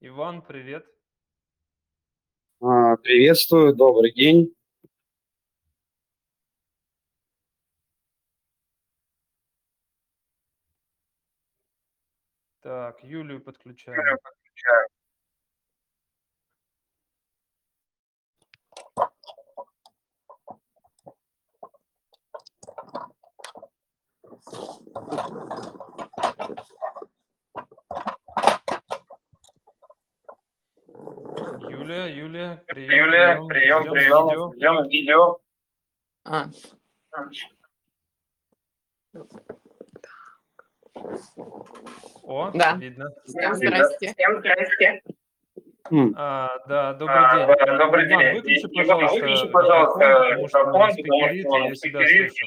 Иван, привет. А, Приветствую, добрый день. Так, Юлию подключаем. Юлия, Юлия, прием, Юлия, прием, прием, видео. ждем видео. А, О, Да. видно. всем здрасте. Всем здрасте. А, да, добрый А, день. да, добрый Иван, день. выключи, Иван, пожалуйста, выключи, пожалуйста, микрофон, потому что он и я себя спикерит. слышу.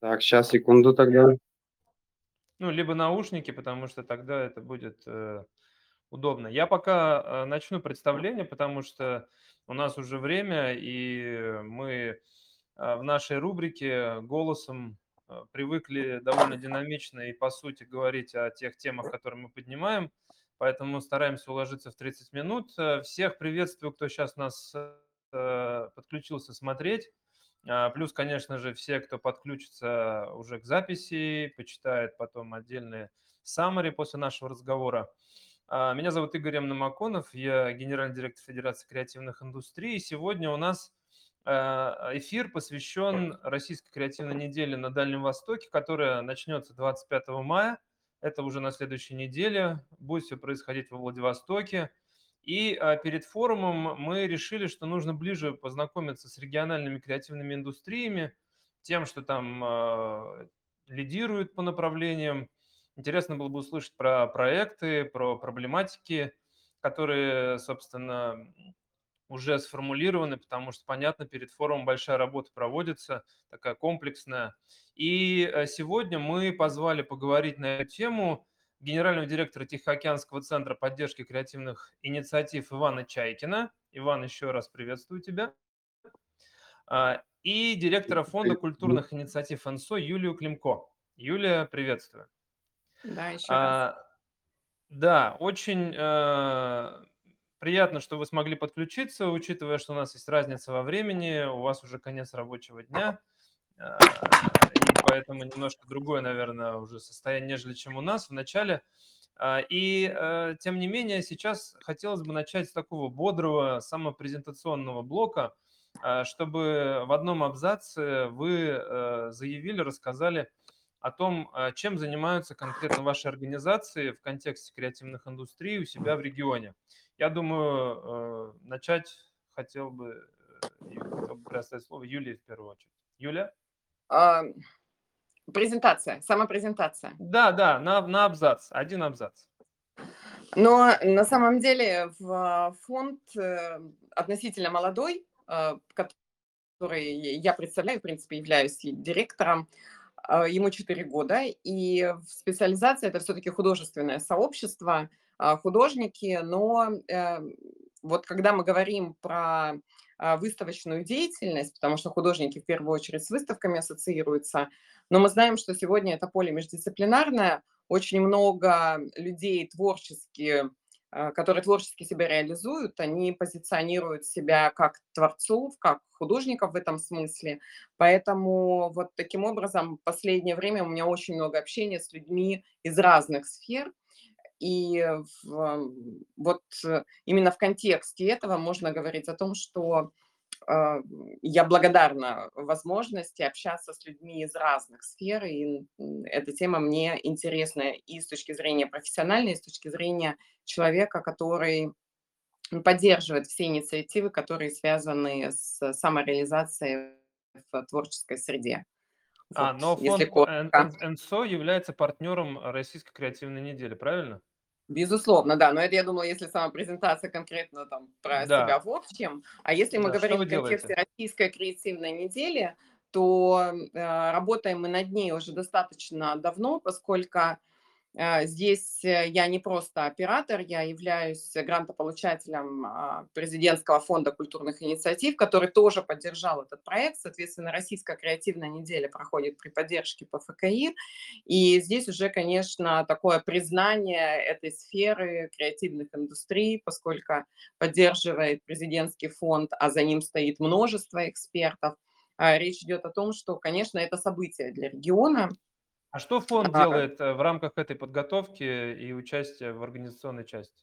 Так, сейчас, секунду тогда. Ну, либо наушники, потому что тогда это будет э, удобно. Я пока э, начну представление, потому что у нас уже время, и мы э, в нашей рубрике голосом э, привыкли довольно динамично и, по сути, говорить о тех темах, которые мы поднимаем. Поэтому стараемся уложиться в 30 минут. Всех приветствую, кто сейчас нас подключился смотреть. Плюс, конечно же, все, кто подключится уже к записи, почитает потом отдельные summary после нашего разговора. А, Меня зовут Игорь Маконов, я генеральный директор Федерации креативных индустрий. Сегодня у нас а, эфир посвящен Российской креативной неделе на Дальнем Востоке, которая начнется 25 мая. Это уже на следующей неделе. Будет все происходить во Владивостоке. И а, перед форумом мы решили, что нужно ближе познакомиться с региональными креативными индустриями, тем, что там лидирует по направлениям. Интересно было бы услышать про проекты, про проблематики, которые, собственно, уже сформулированы, потому что, понятно, перед форумом большая работа проводится, такая комплексная. И э, сегодня мы позвали поговорить на эту тему генерального директора Тихоокеанского центра поддержки креативных инициатив Ивана Чайкина. Иван, еще раз приветствую тебя. А, И директора фонда культурных инициатив НСО Юлию Климко. Юлия, приветствую. Да, еще раз. А, Да, очень э, приятно, что вы смогли подключиться, учитывая, что у нас есть разница во времени, у вас уже конец рабочего дня, а, и поэтому немножко другое, наверное, уже состояние, нежели чем у нас в начале. А, И э, тем не менее, сейчас хотелось бы начать с такого бодрого самопрезентационного блока, чтобы в одном абзаце вы э, заявили, рассказали о том, а, чем занимаются конкретно ваши организации в контексте креативных индустрий у себя в регионе. Я думаю, э, начать хотел бы, э, хотел бы предоставить слово Юлии в первую очередь. Юля? А, презентация, самопрезентация. Да, да, на, на абзац, один абзац. Но на самом деле в фонд э, относительно молодой, э, который я представляю, в принципе, являюсь директором, ему 4 года, и специализация – это все-таки художественное сообщество, а, художники, но э, вот когда мы говорим про а, выставочную деятельность, потому что художники в первую очередь с выставками ассоциируются, но мы знаем, что сегодня это поле междисциплинарное, очень много людей творчески, а, которые творчески себя реализуют, они позиционируют себя как творцов, как художников в этом смысле. Поэтому вот таким образом в последнее время у меня очень много общения с людьми из разных сфер. И в, вот э, именно в контексте этого можно говорить о том, что а, я благодарна возможности общаться с людьми из разных сфер, и эта тема мне интересна и с точки зрения профессиональной, и с точки зрения человека, который поддерживает все инициативы, которые связаны с самореализацией в творческой среде. А, Вот, но если фонд НСО является партнером Российской креативной недели, правильно? Безусловно, да, но это, я думала, если сама презентация конкретно там про Да. себя в общем, а если мы Да, говорим в контексте делаете? российской креативной недели, то э, работаем мы над ней уже достаточно давно, поскольку здесь, э, я не просто оператор, я являюсь грантополучателем, а, президентского фонда культурных инициатив, который тоже поддержал этот проект. Соответственно, Российская креативная неделя проходит при поддержке ПФКИ. И здесь уже, конечно, такое признание этой сферы креативных индустрий, поскольку поддерживает президентский фонд, а за ним стоит множество экспертов. А, речь идет о том, что, конечно, это событие для региона. А что фонд А. делает, э, в рамках этой подготовки и участия в организационной части?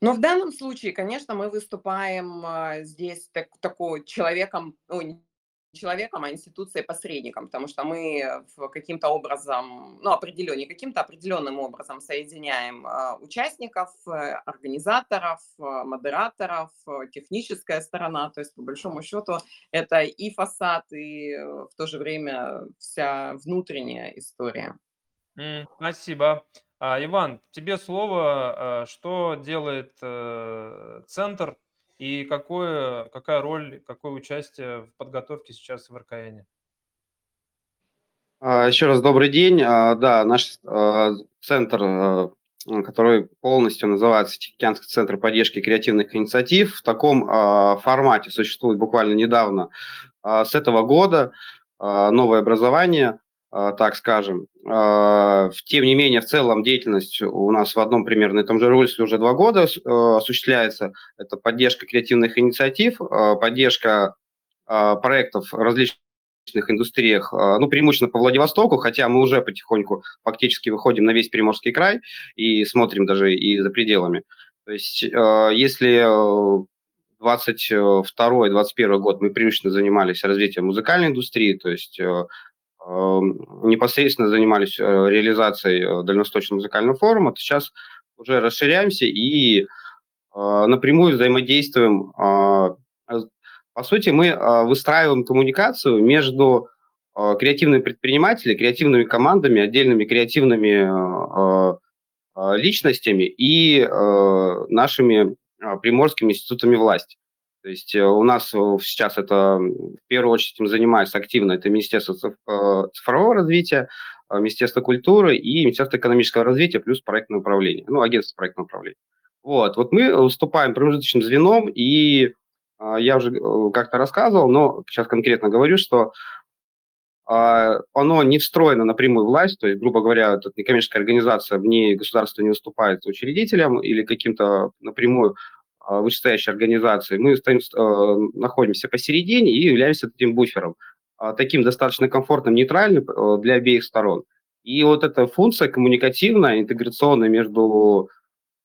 Но в данном случае, конечно, мы выступаем, а, здесь так такой человеком, не человеком, а институцией-посредником, потому что мы каким-то образом, ну, определен не каким-то, определенным образом соединяем, а, участников, э, организаторов, а, модераторов, э, техническая сторона. То есть, по большому счету, это и фасад, и, э, в то же время вся внутренняя история. М, спасибо. А, Иван, тебе слово. А, что делает, э, центр и какое какая роль, какое участие в подготовке сейчас в РКН? А, Еще раз добрый день. А, Да, наш а, центр, который полностью называется Тихоокеанский центр поддержки креативных инициатив, в таком формате существует буквально недавно. С этого года новое образование, так скажем. А, Тем не менее, в целом деятельность у нас в одном примерно том же русле уже два года э, осуществляется. Это поддержка креативных инициатив, а, поддержка а, проектов различных индустриях, а, ну, преимущественно по Владивостоку, хотя мы уже потихоньку фактически выходим на весь Приморский край и смотрим даже и за пределами. То есть, э, если э, 22-21 год мы преимущественно занимались развитием музыкальной индустрии, то есть э, э, непосредственно занимались э, реализацией э, Дальневосточного музыкального форума, то сейчас уже расширяемся и э, напрямую взаимодействуем. э, По сути, мы выстраиваем коммуникацию между креативными предпринимателями, креативными командами, отдельными креативными личностями и нашими приморскими институтами власти. То есть э, у нас э, сейчас это, в первую очередь, этим занимается активно, это Министерство э, цифрового развития, Министерство культуры и Министерство экономического развития плюс проектное управление, ну, агентство проектного управления. Вот, вот мы выступаем промежуточным звеном, и я уже как-то рассказывал, но сейчас конкретно говорю, что а, оно не встроено напрямую в власть, то есть, грубо говоря, это некоммерческая организация, в ней государство не выступает учредителем или каким-то напрямую вышестоящей организацией. Мы стоим, э, находимся посередине и являемся таким буфером, а, таким достаточно комфортным, нейтральным э, для обеих сторон. И вот эта функция коммуникативная, интеграционная между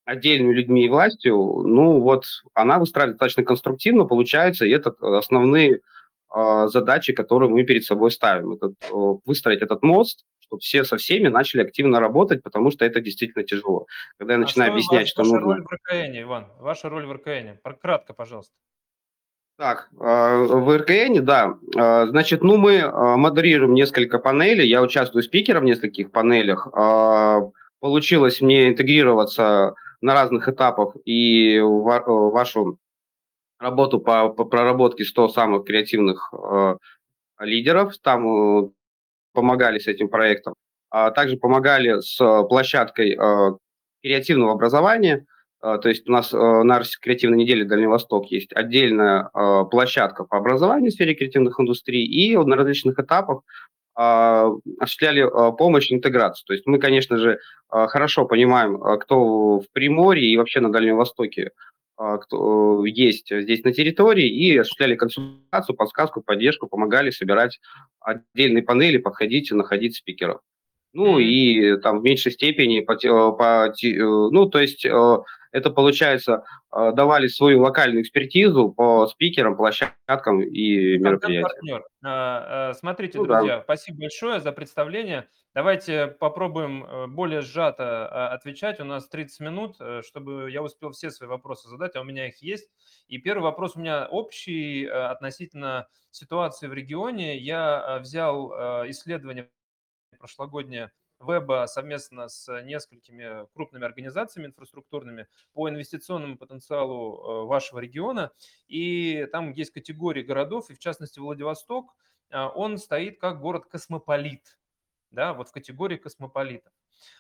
отдельными людьми и властью, ну вот она выстраивается достаточно конструктивно, получается, и это основные а, задачи, которые мы перед собой ставим. Это э, выстроить этот мост, чтобы все со всеми начали активно работать, потому что это действительно тяжело. Когда я А начинаю что объяснять, ваш что ваша нужно... роль в РКН, Иван? Ваша роль в РКН. Кратко, пожалуйста. Так, а, в РКН, да. А, Значит, ну, мы а, модерируем несколько панелей. Я участвую спикером в нескольких панелях. А, Получилось мне интегрироваться на разных этапах и вашу работу по, по проработке 100 самых креативных лидеров. Там э, помогали с этим проектом. А также помогали с э, площадкой э, креативного образования. Э, То есть у нас на креативной неделе Дальний Восток есть отдельная площадка по образованию в сфере креативных индустрий, и на различных этапах осуществляли помощь, интеграцию. То есть мы, конечно же, хорошо понимаем, кто в Приморье и вообще на Дальнем Востоке кто э, есть здесь на территории, и осуществляли консультацию, подсказку, поддержку, помогали собирать отдельные панели, подходить и находить спикеров. Ну и там в меньшей степени, по, те- по э, ну то есть э, это получается э, давали свою локальную экспертизу по спикерам, площадкам и мероприятиям. А, а, Смотрите, Ну да. друзья, спасибо большое за представление. Давайте попробуем э, более сжато а, отвечать. У нас 30 минут, э, чтобы я успел все свои вопросы задать, а у меня их есть. И первый вопрос у меня общий э, относительно ситуации в регионе. Я взял исследование прошлогоднее Веба совместно с несколькими крупными организациями инфраструктурными по инвестиционному потенциалу вашего региона. И там есть категории городов, и в частности Владивосток, он стоит как город-космополит. Да, вот в категории космополитов.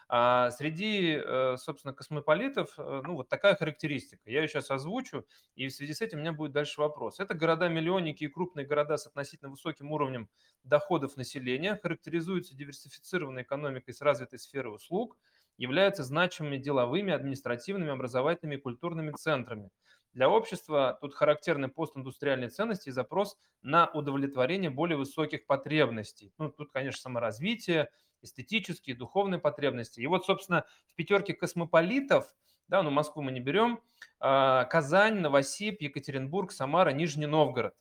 А среди, э, собственно, космополитов, э, ну, вот такая характеристика. Я ее сейчас озвучу, и в связи с этим у меня будет дальше вопрос. Это города-миллионники и крупные города с относительно высоким уровнем доходов населения, характеризуются диверсифицированной экономикой с развитой сферой услуг, являются значимыми деловыми, административными, образовательными и культурными центрами. Для общества тут характерны постиндустриальные ценности и запрос на удовлетворение более высоких потребностей. Ну, тут, конечно, саморазвитие, эстетические, духовные потребности. И вот, собственно, в пятерке космополитов, да, ну Москву мы не берем, а, Казань, Новосиб, Екатеринбург, Самара, Нижний Новгород.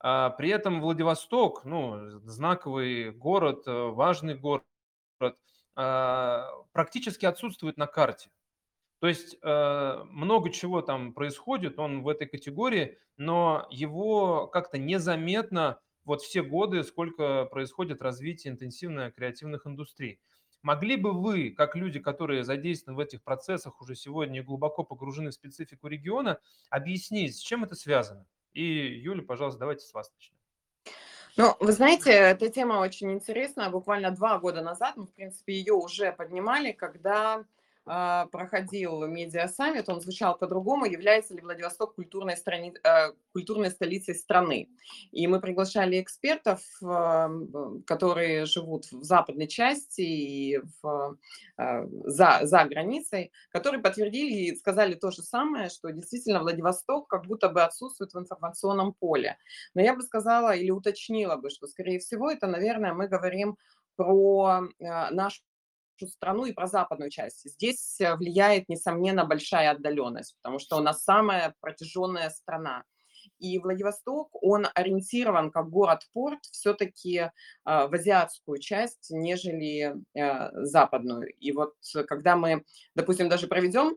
А, при этом Владивосток, ну, знаковый город, э, важный город, а, практически отсутствует на карте. То есть э, много чего там происходит, он в этой категории, но его как-то незаметно вот все годы, сколько происходит развитие интенсивно креативных индустрий. Могли бы вы, как люди, которые задействованы в этих процессах уже сегодня и глубоко погружены в специфику региона, объяснить, с чем это связано? И, Юля, пожалуйста, давайте с вас начнем. Ну, вы знаете, эта тема очень интересная. Буквально два года назад мы, в принципе, ее уже поднимали, когда проходил медиа-саммит, он звучал по-другому, является ли Владивосток культурной, страни... Э, культурной столицей страны. И мы приглашали экспертов, которые живут в западной части и в, э, за, за границей, которые подтвердили и сказали то же самое, что действительно Владивосток как будто бы отсутствует в информационном поле. Но я бы сказала или уточнила бы, что, скорее всего, это, наверное, мы говорим про э, наш страну и про западную часть. Здесь э, влияет, несомненно, большая отдаленность, потому что у нас самая протяженная страна. И Владивосток, он ориентирован как город-порт все-таки э, в азиатскую часть, нежели э, западную. И вот когда мы, допустим, даже проведем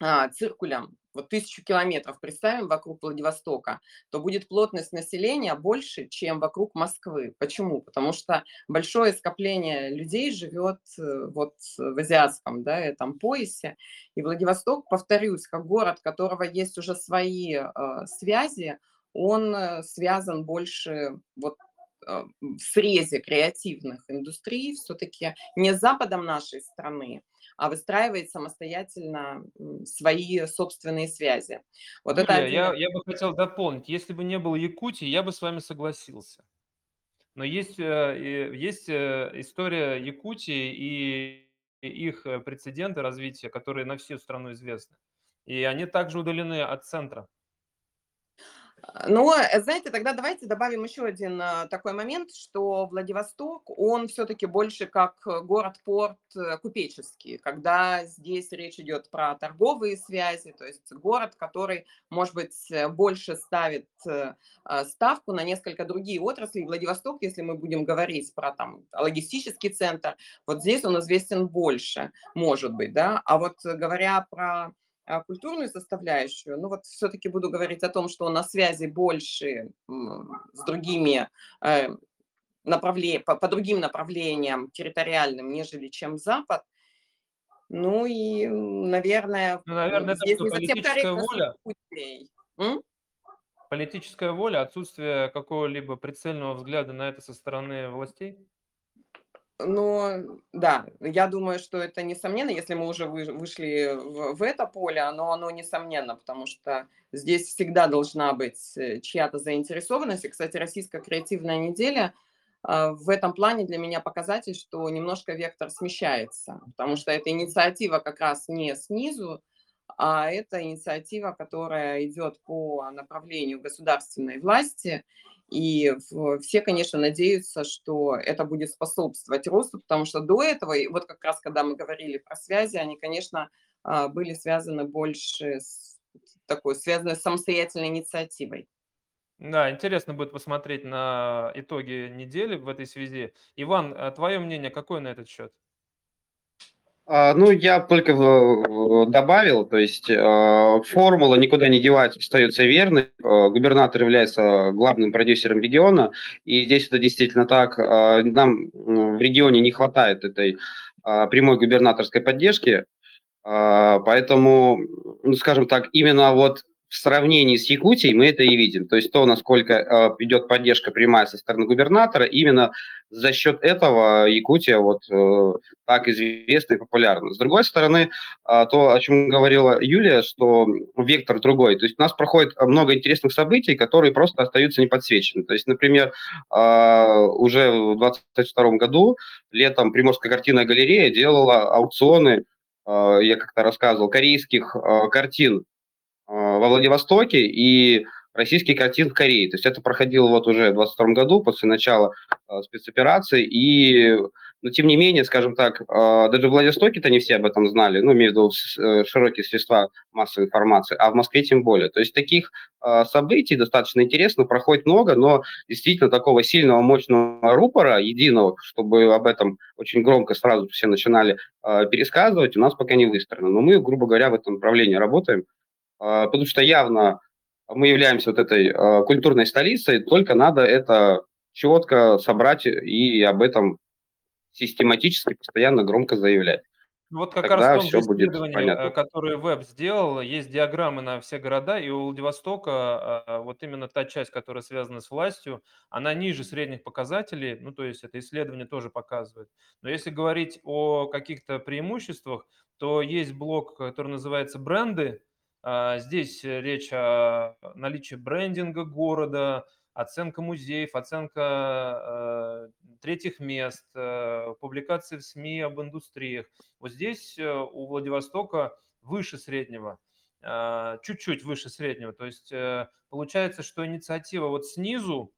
а, циркулем вот тысячу километров представим вокруг Владивостока, то будет плотность населения больше, чем вокруг Москвы. Почему? Потому что большое скопление людей живет э, вот в азиатском да, этом поясе. И Владивосток, повторюсь, как город, которого есть уже свои э, связи, он э, связан больше вот в срезе креативных индустрий, все-таки не с западом нашей страны, а выстраивает самостоятельно свои собственные связи. Вот Юлия, это один... я, я бы хотел дополнить, если бы не было Якутии, я бы с вами согласился. Но есть, э, есть э, история Якутии и их э, прецеденты развития, которые на всю страну известны. И они также удалены от центра. Ну, э, знаете, тогда давайте добавим еще один э, такой момент, что Владивосток, он все-таки больше как город-порт э, купеческий, когда здесь речь идет про торговые связи, то есть город, который, может быть, больше ставит ставку на несколько другие отрасли. Владивосток, если мы будем говорить про там логистический центр, вот здесь он известен больше, может быть, да, а вот говоря про а, культурную составляющую, ну вот все-таки буду говорить о том, что на связи больше с другими э, направлениям, по, по другим направлениям территориальным, нежели чем Запад. Ну и, наверное, ну, наверное здесь это не политическая воля. М? Политическая воля, отсутствие какого-либо прицельного взгляда на это со стороны властей? Но да, я думаю, что это несомненно, если мы уже вышли в, в это поле, но оно несомненно, потому что здесь всегда должна быть э, чья-то заинтересованность. И, кстати, российская креативная неделя а, в этом плане для меня показатель, что немножко вектор смещается, потому что эта инициатива как раз не снизу, а это инициатива, которая идет по направлению государственной власти, и все, конечно, надеются, что это будет способствовать росту, потому что до этого, и вот как раз когда мы говорили про связи, они, конечно, а, были связаны больше с такой, связаны с самостоятельной инициативой. Да, интересно будет посмотреть на итоги недели в этой связи. Иван, а твое мнение какое на этот счет? А, ну, я только добавил, то есть а, формула никуда не девать остается верной. А, губернатор является главным продюсером региона, и здесь это действительно так. Нам в регионе не хватает этой прямой губернаторской поддержки, поэтому, ну, скажем так, именно вот в сравнении с Якутией мы это и видим. То есть то, насколько э, идет поддержка прямая со стороны губернатора, именно за счет этого Якутия вот э, так известна и популярна. С другой стороны, э, то, о чем говорила Юлия, что вектор другой. То есть у нас проходит много интересных событий, которые просто остаются неподсвечены. То есть, например, э, уже в 2022 году летом Приморская картинная галерея делала аукционы, э, я как-то рассказывал, корейских э, картин во Владивостоке и российский картин в Корее. То есть это проходило вот уже в 22 году, после начала э, спецоперации, и, но тем не менее, скажем так, э, даже в Владивостоке-то не все об этом знали, ну, имею в виду э, широкие средства массовой информации, а в Москве тем более. То есть таких э, событий достаточно интересно, проходит много, но действительно такого сильного, мощного рупора, единого, чтобы об этом очень громко сразу все начинали э, пересказывать, у нас пока не выстроено. Но мы, грубо говоря, в этом направлении работаем. А, потому что явно мы являемся вот этой а, культурной столицей, только надо это четко собрать и об этом систематически, постоянно громко заявлять. Вот как Тогда раз в том все же исследовании, понятно. э, которое Веб сделал, есть диаграммы на все города, и у Владивостока а, вот именно та часть, которая связана с властью, она ниже средних показателей, ну, то есть это исследование тоже показывает. Но если говорить о каких-то преимуществах, то есть блок, который называется бренды, здесь э, речь о наличии брендинга города, оценка музеев, оценка э, третьих мест, э, публикации в СМИ об индустриях. Вот здесь у Владивостока выше среднего, а, чуть-чуть выше среднего. То есть получается, что инициатива вот снизу,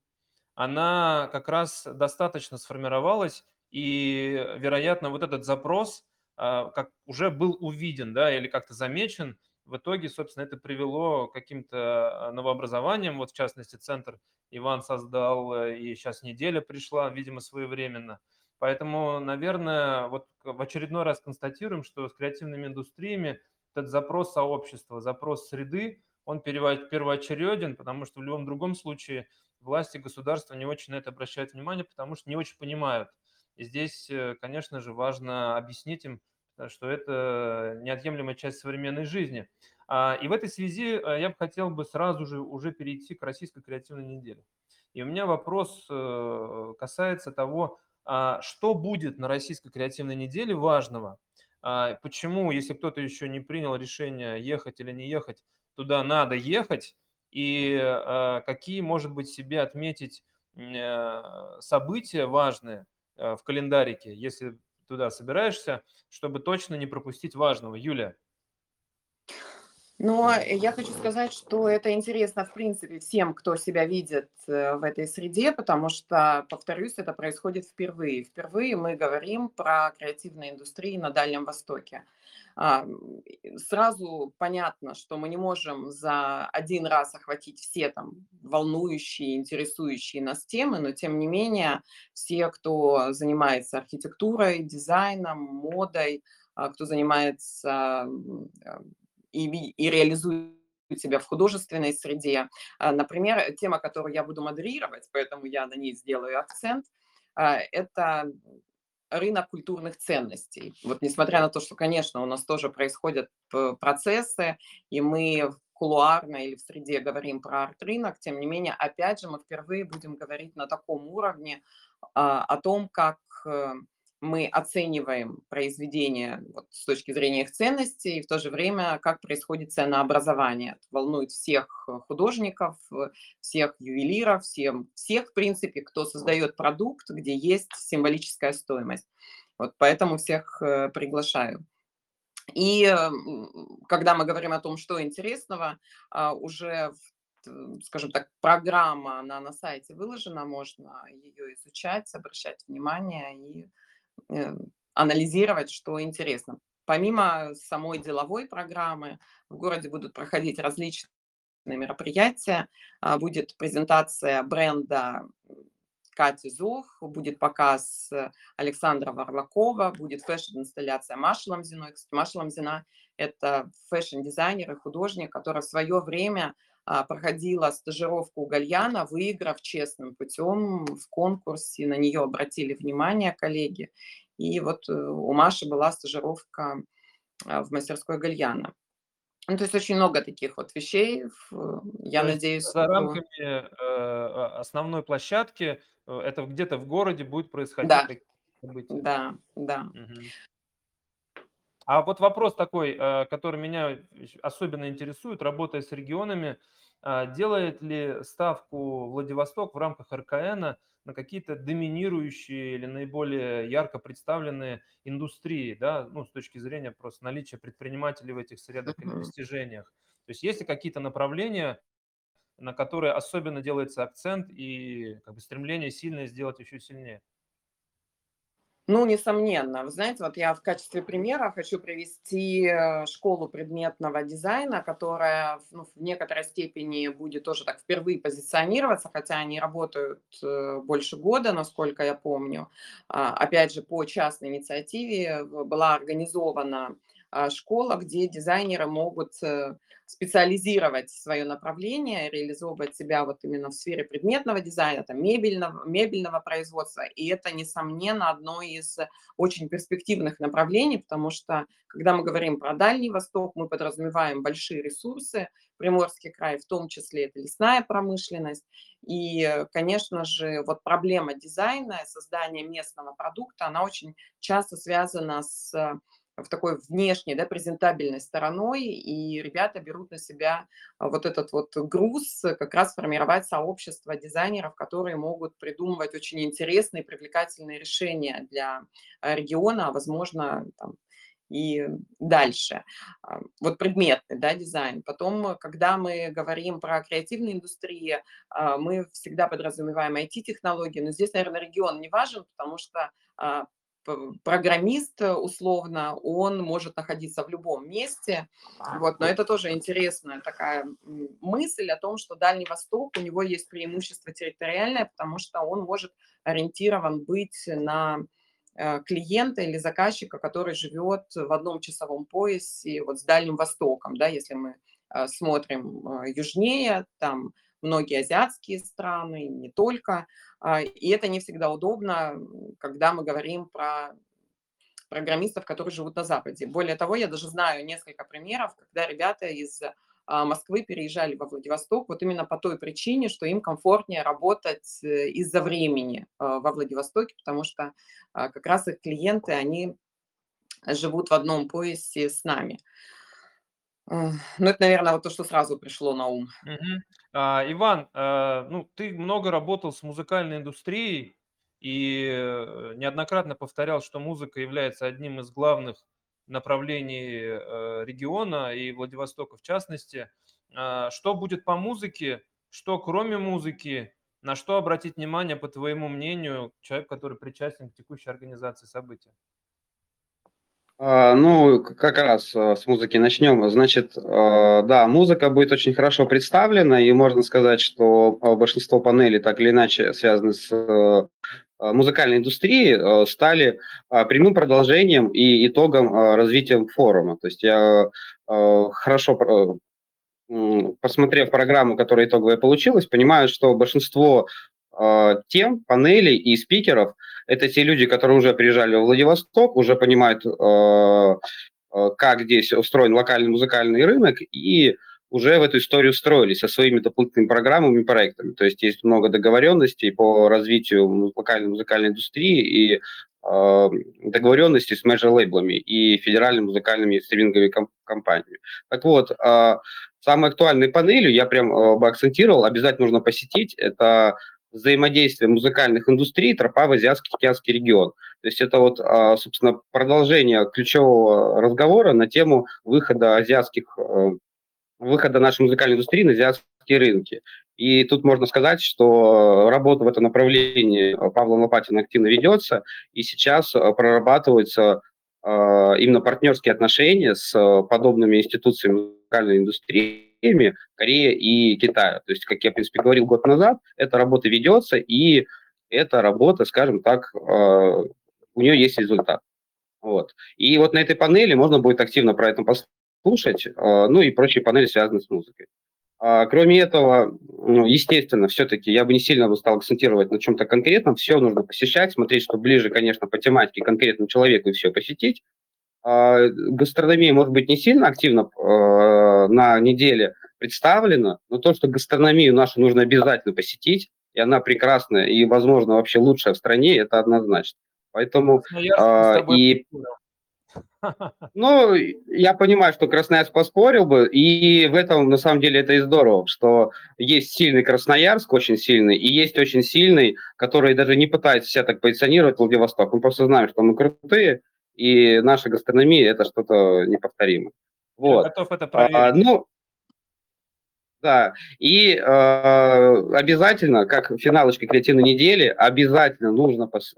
она как раз достаточно сформировалась, и, вероятно, вот этот запрос а, как уже был увиден, да, или как-то замечен, в итоге, собственно, это привело к каким-то а, новообразованиям. Вот, в частности, центр Иван создал, э, и сейчас неделя пришла, видимо, своевременно. Поэтому, наверное, вот в очередной раз констатируем, что с креативными индустриями этот запрос сообщества, запрос среды, он первоочереден, потому что в любом другом случае власти государства не очень на это обращают внимание, потому что не очень понимают. И здесь, э, конечно же, важно объяснить им, Э, что это неотъемлемая часть современной жизни. А, и в этой связи э, я бы хотел бы сразу же уже перейти к российской креативной неделе. И у меня вопрос э, касается того, а, что будет на российской креативной неделе важного. А, почему, если кто-то еще не принял решение ехать или не ехать, туда надо ехать, и какие, может быть, себе отметить события важные в календарике, если туда собираешься, чтобы точно не пропустить важного. Юля. Но я хочу сказать, что это интересно, в принципе, всем, кто себя видит э, в этой среде, потому что, повторюсь, это происходит впервые. Впервые мы говорим про креативные индустрии на Дальнем Востоке. А, сразу понятно, что мы не можем за один раз охватить все там волнующие, интересующие нас темы, но тем не менее все, кто занимается архитектурой, дизайном, модой, а, кто занимается и, и реализует себя в художественной среде. А, например, тема, которую я буду модерировать, поэтому я на ней сделаю акцент, это рынок культурных ценностей. Вот несмотря на то, что, конечно, у нас тоже происходят процессы, и мы кулуарно или в среде говорим про арт-рынок, тем не менее, опять же, мы впервые будем говорить на таком уровне а, о том, как э, мы оцениваем произведения вот, с точки зрения их ценностей, и в то же время, как происходит ценообразование. Это волнует всех художников, всех ювелиров, всем, всех, в принципе, кто создает продукт, где есть символическая стоимость. Вот поэтому всех э, приглашаю. И когда мы говорим о том, что интересного, а, уже скажем так, программа, она на сайте выложена, можно ее изучать, обращать внимание и Э, анализировать, что интересно. Помимо самой деловой программы, в городе будут проходить различные мероприятия. А, будет презентация бренда Кати Зох, будет показ Александра Варлакова, будет фэшн-инсталляция Маши Ламзиной. Кстати, Маша Ламзина – это фэшн-дизайнер и художник, который в свое время проходила стажировку у Гальяно, выиграв честным путем в конкурсе. На нее обратили внимание коллеги. И вот э, у Маши была стажировка а, в мастерской Гальяно. Ну, то есть очень много таких вот вещей. Я то надеюсь, за рамками э, основной площадки э, это где-то в городе будет происходить да, события. Да, да. Угу. А вот вопрос такой, э, который меня особенно интересует, работая с регионами, а, делает ли ставку Владивосток в рамках РКН на какие-то доминирующие или наиболее ярко представленные индустрии, да, ну, с точки зрения просто наличия предпринимателей в этих средах или достижениях. То есть есть ли какие-то направления, на которые особенно делается акцент и как бы стремление сильное сделать еще сильнее? Ну, несомненно. Вы знаете, вот я в качестве примера хочу привести э, школу предметного дизайна, которая ну, в некоторой степени будет тоже так впервые позиционироваться, хотя они работают э, больше года, насколько я помню. А, опять же, по частной инициативе была организована школа, где дизайнеры могут э, специализировать свое направление, реализовывать себя вот именно в сфере предметного дизайна, там, мебельного, мебельного производства. И это, несомненно, одно из очень перспективных направлений, потому что, когда мы говорим про Дальний Восток, мы подразумеваем большие ресурсы, Приморский край, в том числе это лесная промышленность. И, конечно же, вот проблема дизайна, создания местного продукта, она очень часто связана с в такой внешней, да, презентабельной стороной, и ребята берут на себя а, вот этот вот груз, как раз формировать сообщество дизайнеров, которые могут придумывать очень интересные, привлекательные решения для а, региона, а возможно, там, и дальше. Вот предметный да, дизайн. Потом, когда мы говорим про креативные индустрии, мы всегда подразумеваем IT-технологии, но здесь, наверное, регион не важен, потому что программист, э, условно, он может находиться в любом месте. Вот, но это тоже интересная такая мысль о том, что Дальний Восток, у него есть преимущество территориальное, потому что он может ориентирован быть на э, клиента или заказчика, который живет в одном часовом поясе вот с Дальним Востоком, да, если мы э, смотрим южнее, там многие азиатские страны, не только. А, и это не всегда удобно, когда мы говорим про программистов, которые живут на Западе. Более того, я даже знаю несколько примеров, когда ребята из а, Москвы переезжали во Владивосток вот именно по той причине, что им комфортнее работать э, из-за времени а, во Владивостоке, потому что как раз их клиенты, они живут в одном поясе с нами. Ну, это, наверное, вот то, что сразу пришло на ум. Мгм. А, Иван, а, ну, ты много работал с музыкальной индустрией и э, неоднократно повторял, что музыка является одним из главных направлений э, региона и Владивостока в частности. А, что будет по музыке? Что кроме музыки? На что обратить внимание, по твоему мнению, человек, который причастен к текущей организации события? А, ну, как раз а, с музыки начнем. Значит, а, да, музыка будет очень хорошо представлена, и можно сказать, что большинство панелей так или иначе связаны с музыкальной индустрией, стали прямым продолжением и итогом развития форума. То есть я хорошо посмотрев программу, которая итоговая получилась, понимаю, что большинство тем, панелей и спикеров – это те люди, которые уже приезжали в Владивосток, уже понимают, э, э, как здесь устроен локальный музыкальный рынок, и уже в эту историю строились со своими дополнительными программами и проектами. То есть есть много договоренностей по развитию локальной музыкальной индустрии и э, договоренности с мейджор-лейблами и федеральными музыкальными стриминговыми компаниями. Так вот, самой актуальной панелью я прям бы акцентировал, обязательно нужно посетить, это взаимодействия музыкальных индустрий тропа в Азиатско-Тихоокеанский регион. То есть это вот, а, собственно, продолжение ключевого разговора на тему выхода азиатских, э, выхода нашей музыкальной индустрии на азиатские рынки. И тут можно сказать, что работа в этом направлении Павлом Лопатиным активно ведется, и сейчас э, прорабатываются э, именно партнерские отношения с подобными институциями музыкальной индустрии, системе Корея и Китая. То есть, как я, в принципе, говорил год назад, эта работа ведется, и эта работа, скажем так, э, у нее есть результат. Вот. И вот на этой панели можно будет активно про это послушать, э, ну и прочие панели, связанные с музыкой. А, кроме этого, ну, естественно, все-таки я бы не сильно стал акцентировать на чем-то конкретном. Все нужно посещать, смотреть, что ближе, конечно, по тематике конкретному человеку и все посетить. А, гастрономия, может быть, не сильно активно на неделе представлено, но то, что гастрономию нашу нужно обязательно посетить, и она прекрасная и, возможно, вообще лучшая в стране, это однозначно. Поэтому э, и ну, я понимаю, что Красноярск поспорил бы, и в этом, на самом деле, это и здорово, что есть сильный Красноярск, очень сильный, и есть очень сильный, который даже не пытается себя так позиционировать, Владивосток. Мы просто знаем, что мы крутые, и наша гастрономия – это что-то неповторимое. Вот. Я готов это проверить. А, ну, да, и э, обязательно, как финалочка креативной недели, обязательно нужно пос,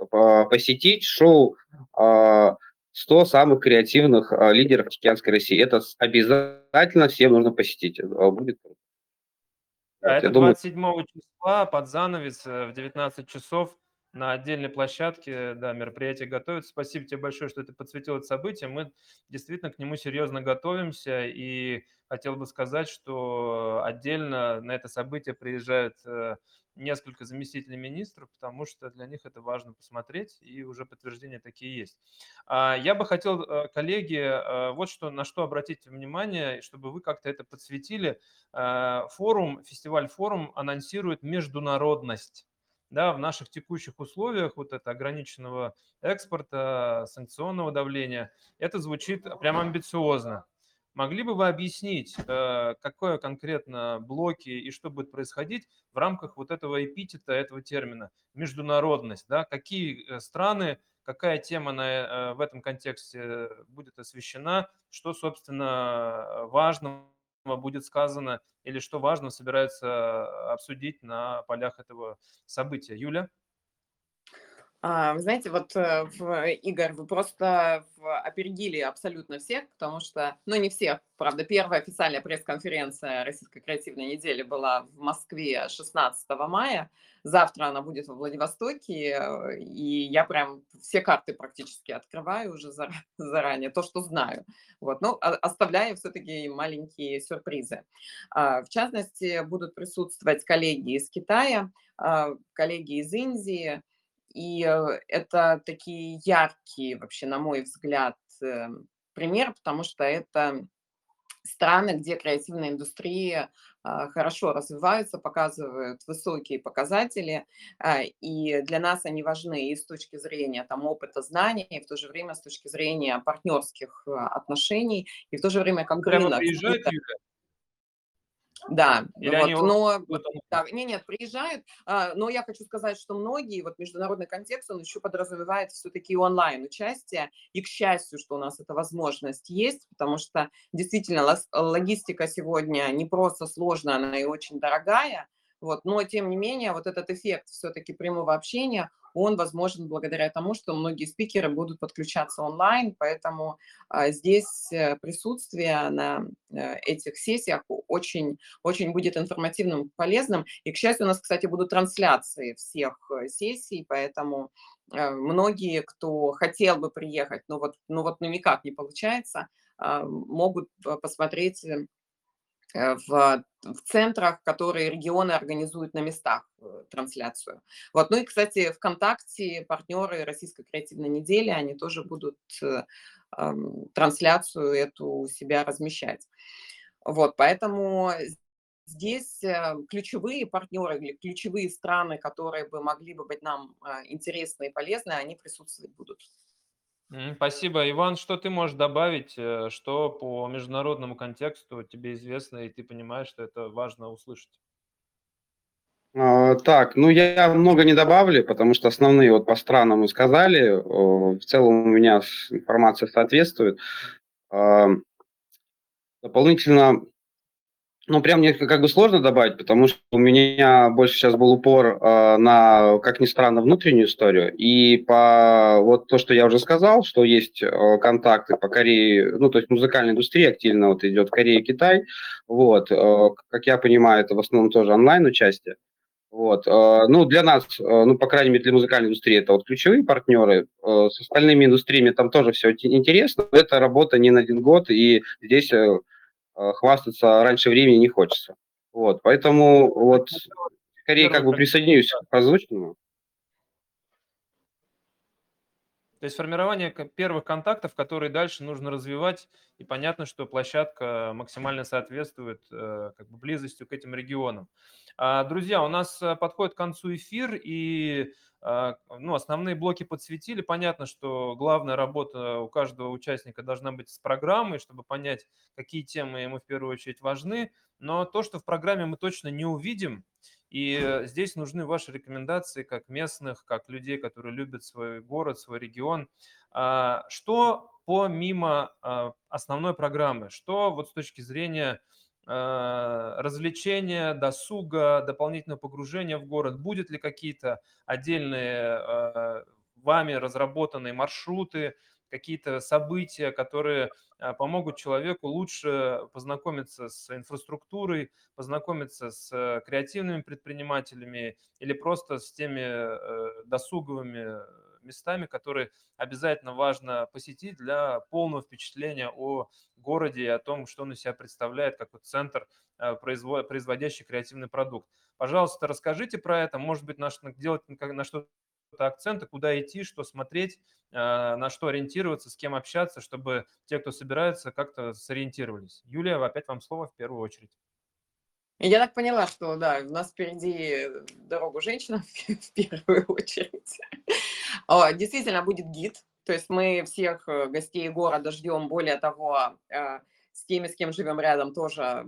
посетить шоу э, 100 самых креативных э, лидеров Тихоокеанской России. Это обязательно всем нужно посетить. Будет Да, это 27 думаю... числа под занавес э, в 19 часов на отдельной площадке, да, мероприятие готовится. Спасибо тебе большое, что ты подсветил это событие. Мы действительно к нему серьезно готовимся, и хотел бы сказать, что отдельно на это событие приезжают несколько заместителей министров, потому что для них это важно посмотреть, и уже подтверждения такие есть. А, я бы хотел, э, коллеги, э, вот что, на что обратить внимание, чтобы вы как-то это подсветили. Э, форум, фестиваль форум анонсирует международность да, в наших текущих условиях вот это ограниченного экспорта, санкционного давления, это звучит прям амбициозно. Могли бы вы объяснить, э, какое конкретно блоки и что будет происходить в рамках вот этого эпитета, этого термина международность, да? Какие э, страны, какая тема на, э, в этом контексте будет освещена, что, собственно, важного будет сказано или что важно собираются обсудить на полях этого события. Юля? А, вы знаете, вот, э, в Игорь, вы просто в опередили абсолютно всех, потому что, ну, не всех, правда, первая официальная пресс-конференция Российской креативной недели была в Москве 16 мая. Завтра она будет во Владивостоке, э, и я прям все карты практически открываю уже заранее, то, что знаю. Вот, но оставляю все-таки маленькие сюрпризы. А, в частности, будут присутствовать коллеги из Китая, а, коллеги из Индии, и э, это такие яркие, вообще, на мой взгляд, э, пример, потому что это страны, где креативная индустрия а, хорошо развивается, показывают высокие показатели, а, и для нас они важны и с точки зрения там, опыта, знаний, и в то же время с точки зрения партнерских а, отношений, и в то же время как Прямо рынок. приезжают, Юля? Да, Или вот, они но в этом- да, не, нет, приезжают, а, но я хочу сказать, что многие, вот международный контекст, он еще подразумевает все-таки онлайн участие, и к счастью, что у нас эта возможность есть, потому что действительно логистика сегодня не просто сложная, она и очень дорогая, вот, но тем не менее вот этот эффект все-таки прямого общения, он возможен благодаря тому, что многие спикеры будут подключаться онлайн, поэтому а, здесь э, присутствие на э, этих сессиях очень, очень будет информативным, полезным. И, к счастью, у нас, кстати, будут трансляции всех э, сессий, поэтому многие, кто хотел бы приехать, но вот, но вот ну никак не получается, а, могут посмотреть в, в центрах, которые регионы организуют на местах э, трансляцию. Вот. Ну и, кстати, ВКонтакте партнеры Российской креативной недели, они тоже будут э, трансляцию эту у себя размещать. Вот, поэтому здесь ключевые партнеры или ключевые страны, которые бы могли бы быть нам интересны и полезны, они присутствовать будут. Спасибо. Иван, что ты можешь добавить, э, что по международному контексту тебе известно, и ты понимаешь, что это важно услышать? А, так, ну я много не добавлю, потому что основные вот по странам мы сказали. В целом у меня информация соответствует. Дополнительно ну, прям мне как бы сложно добавить, потому что у меня больше сейчас был упор э, на, как ни странно, внутреннюю историю. И по вот то, что я уже сказал, что есть э, контакты по Корее, ну, то есть музыкальная индустрия активно вот идет в Корее, Китай. Вот, э, как я понимаю, это в основном тоже онлайн-участие. Вот. Э, ну, для нас, э, ну, по крайней мере, для музыкальной индустрии это вот ключевые партнеры. Э, с остальными индустриями там тоже все интересно. Это работа не на один год, и здесь Э, хвастаться раньше времени не хочется. Вот, поэтому вот скорее как бы присоединюсь к озвученному. То есть формирование первых контактов, которые дальше нужно развивать, и понятно, что площадка максимально соответствует э, как бы близостью к этим регионам. А, друзья, у нас э, подходит к концу эфир, и а, ну, основные блоки подсветили. Понятно, что главная работа у каждого участника должна быть с программой, чтобы понять, какие темы ему в первую очередь важны. Но то, что в программе мы точно не увидим, и здесь нужны ваши рекомендации как местных, как людей, которые любят свой город, свой регион. А, что помимо а, основной программы, что вот с точки зрения а, развлечения, досуга, дополнительного погружения в город, будет ли какие-то отдельные вами разработанные маршруты, какие-то события, которые а, помогут человеку лучше познакомиться с инфраструктурой, познакомиться с э, креативными предпринимателями или просто с теми э, досуговыми местами, которые обязательно важно посетить для полного впечатления о городе и о том, что он из себя представляет как вот центр, э, производящий креативный продукт. Пожалуйста, расскажите про это. Может быть, наш, делать на что акценты, куда идти, что смотреть, а, на что ориентироваться, с кем общаться, чтобы те, кто собирается, как-то сориентировались. Юлия, опять вам слово в первую очередь. Я так поняла, что да, у нас впереди дорогу женщина в первую очередь. Действительно будет гид, то есть мы всех э, гостей города ждем, более того, а, с теми, с кем живем рядом, тоже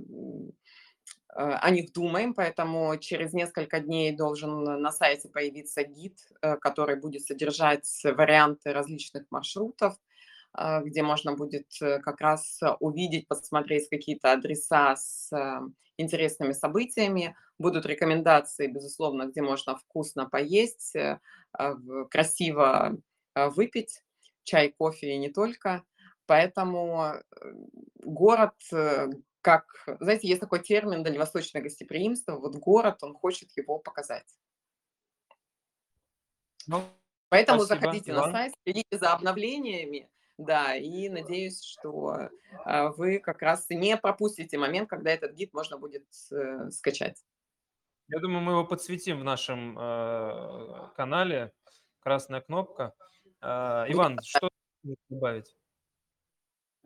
о них думаем, поэтому через несколько дней должен на сайте появиться гид, э, который будет содержать варианты различных маршрутов, э, где можно будет как раз увидеть, посмотреть какие-то адреса с интересными событиями. Будут рекомендации, безусловно, где можно вкусно поесть, красиво выпить, чай, кофе и не только. Поэтому город как, знаете, есть такой термин дальневосточное гостеприимство, вот город, он хочет его показать. Ну, Поэтому спасибо, заходите Иван. на сайт, следите за обновлениями, да, и надеюсь, что э, вы как раз не пропустите момент, когда этот гид можно будет э, скачать. Я думаю, мы его подсветим в нашем э, канале. Красная кнопка. Э, Иван, что добавить?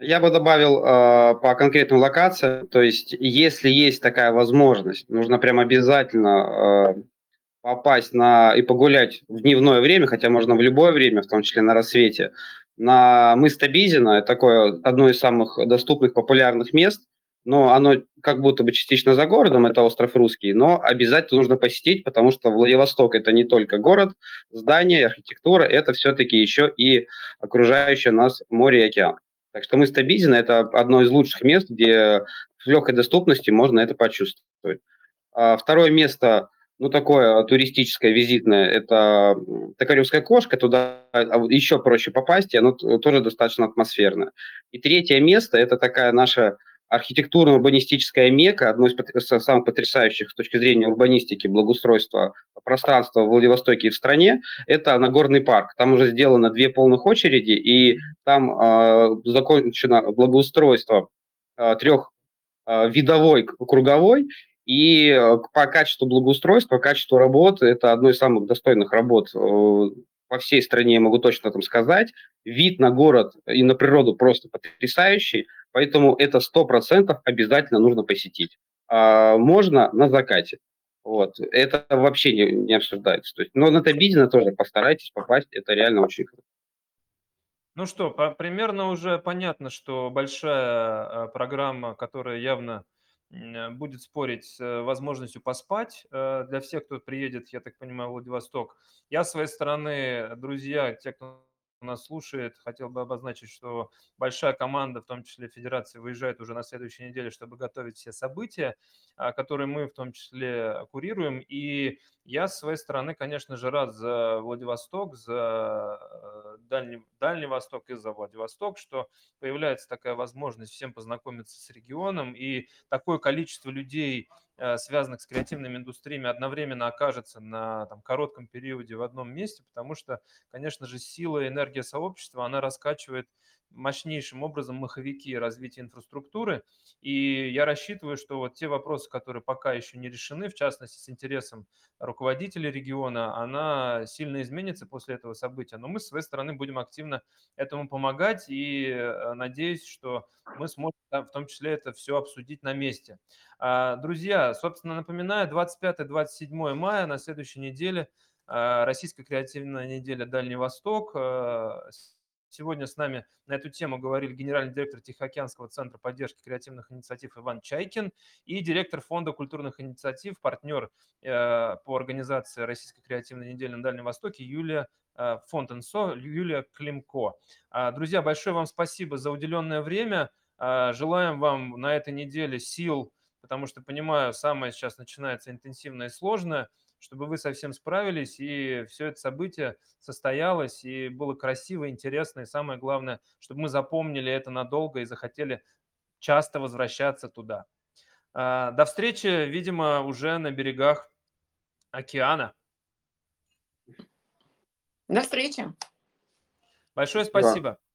Я бы добавил э, по конкретным локациям, то есть если есть такая возможность, нужно прям обязательно э, попасть на и погулять в дневное время, хотя можно в любое время, в том числе на рассвете, на мыс Табизина, это такое одно из самых доступных, популярных мест, но оно как будто бы частично за городом, это остров Русский, но обязательно нужно посетить, потому что Владивосток это не только город, здания, архитектура, это все-таки еще и окружающее нас море и океан. Так что мы стабильны, это одно из лучших мест, где в легкой доступности можно это почувствовать. А второе место, ну, такое туристическое, визитное, это Токаревская кошка, туда а, еще проще попасть, и оно тоже достаточно атмосферное. И третье место, это такая наша архитектурно-урбанистическая мека, одно из самых потрясающих с точки зрения урбанистики, благоустройства пространства в Владивостоке и в стране, это Нагорный парк. Там уже сделано две полных очереди, и там э, закончено благоустройство э, трех э, видовой, круговой, и по качеству благоустройства, качеству работы, это одно из самых достойных работ по всей стране, я могу точно там сказать. Вид на город и на природу просто потрясающий. Поэтому это 100% обязательно нужно посетить. А, можно на закате. Вот. Это вообще не, не обсуждается. То есть, но на Табидина тоже постарайтесь попасть, это реально очень круто. Ну что, по, примерно уже понятно, что большая э, программа, которая явно э, будет спорить с э, возможностью поспать э, для всех, кто приедет, я так понимаю, в Владивосток. Я, с своей стороны, друзья, те, кто нас слушает, хотел бы обозначить, что большая команда, в том числе Федерации, выезжает уже на следующей неделе, чтобы готовить все события, а, которые мы в том числе курируем. И я с своей стороны, конечно же, рад за Владивосток, за э, Дальний, Дальний Восток и за Владивосток, что появляется такая возможность всем познакомиться с регионом, и такое количество людей, связанных с креативными индустриями, одновременно окажется на там, коротком периоде в одном месте, потому что, конечно же, сила и энергия сообщества, она раскачивает мощнейшим образом маховики развития инфраструктуры. И я рассчитываю, что вот те вопросы, которые пока еще не решены, в частности, с интересом руководителей региона, она сильно изменится после этого события. Но мы, с своей стороны, будем активно этому помогать и э, надеюсь, что мы сможем в том числе это все обсудить на месте. А, Друзья, собственно, напоминаю, 25-27 мая на следующей неделе а, Российская креативная неделя Дальний Восток. Сегодня с нами на эту тему говорили генеральный директор Тихоокеанского центра поддержки креативных инициатив Иван Чайкин и директор Фонда культурных инициатив, партнер э, по организации Российской креативной недели на Дальнем Востоке Юлия э, Фонтенсо, Юлия Климко. А, Друзья, большое вам спасибо за уделенное время. А, Желаем вам на этой неделе сил, потому что, понимаю, самое сейчас начинается интенсивное и сложное, чтобы вы совсем справились, и все это событие состоялось, и было красиво, интересно, и самое главное, чтобы мы запомнили это надолго и захотели часто возвращаться туда. А, До встречи, видимо, уже на берегах океана. До встречи. Большое Спасибо. спасибо.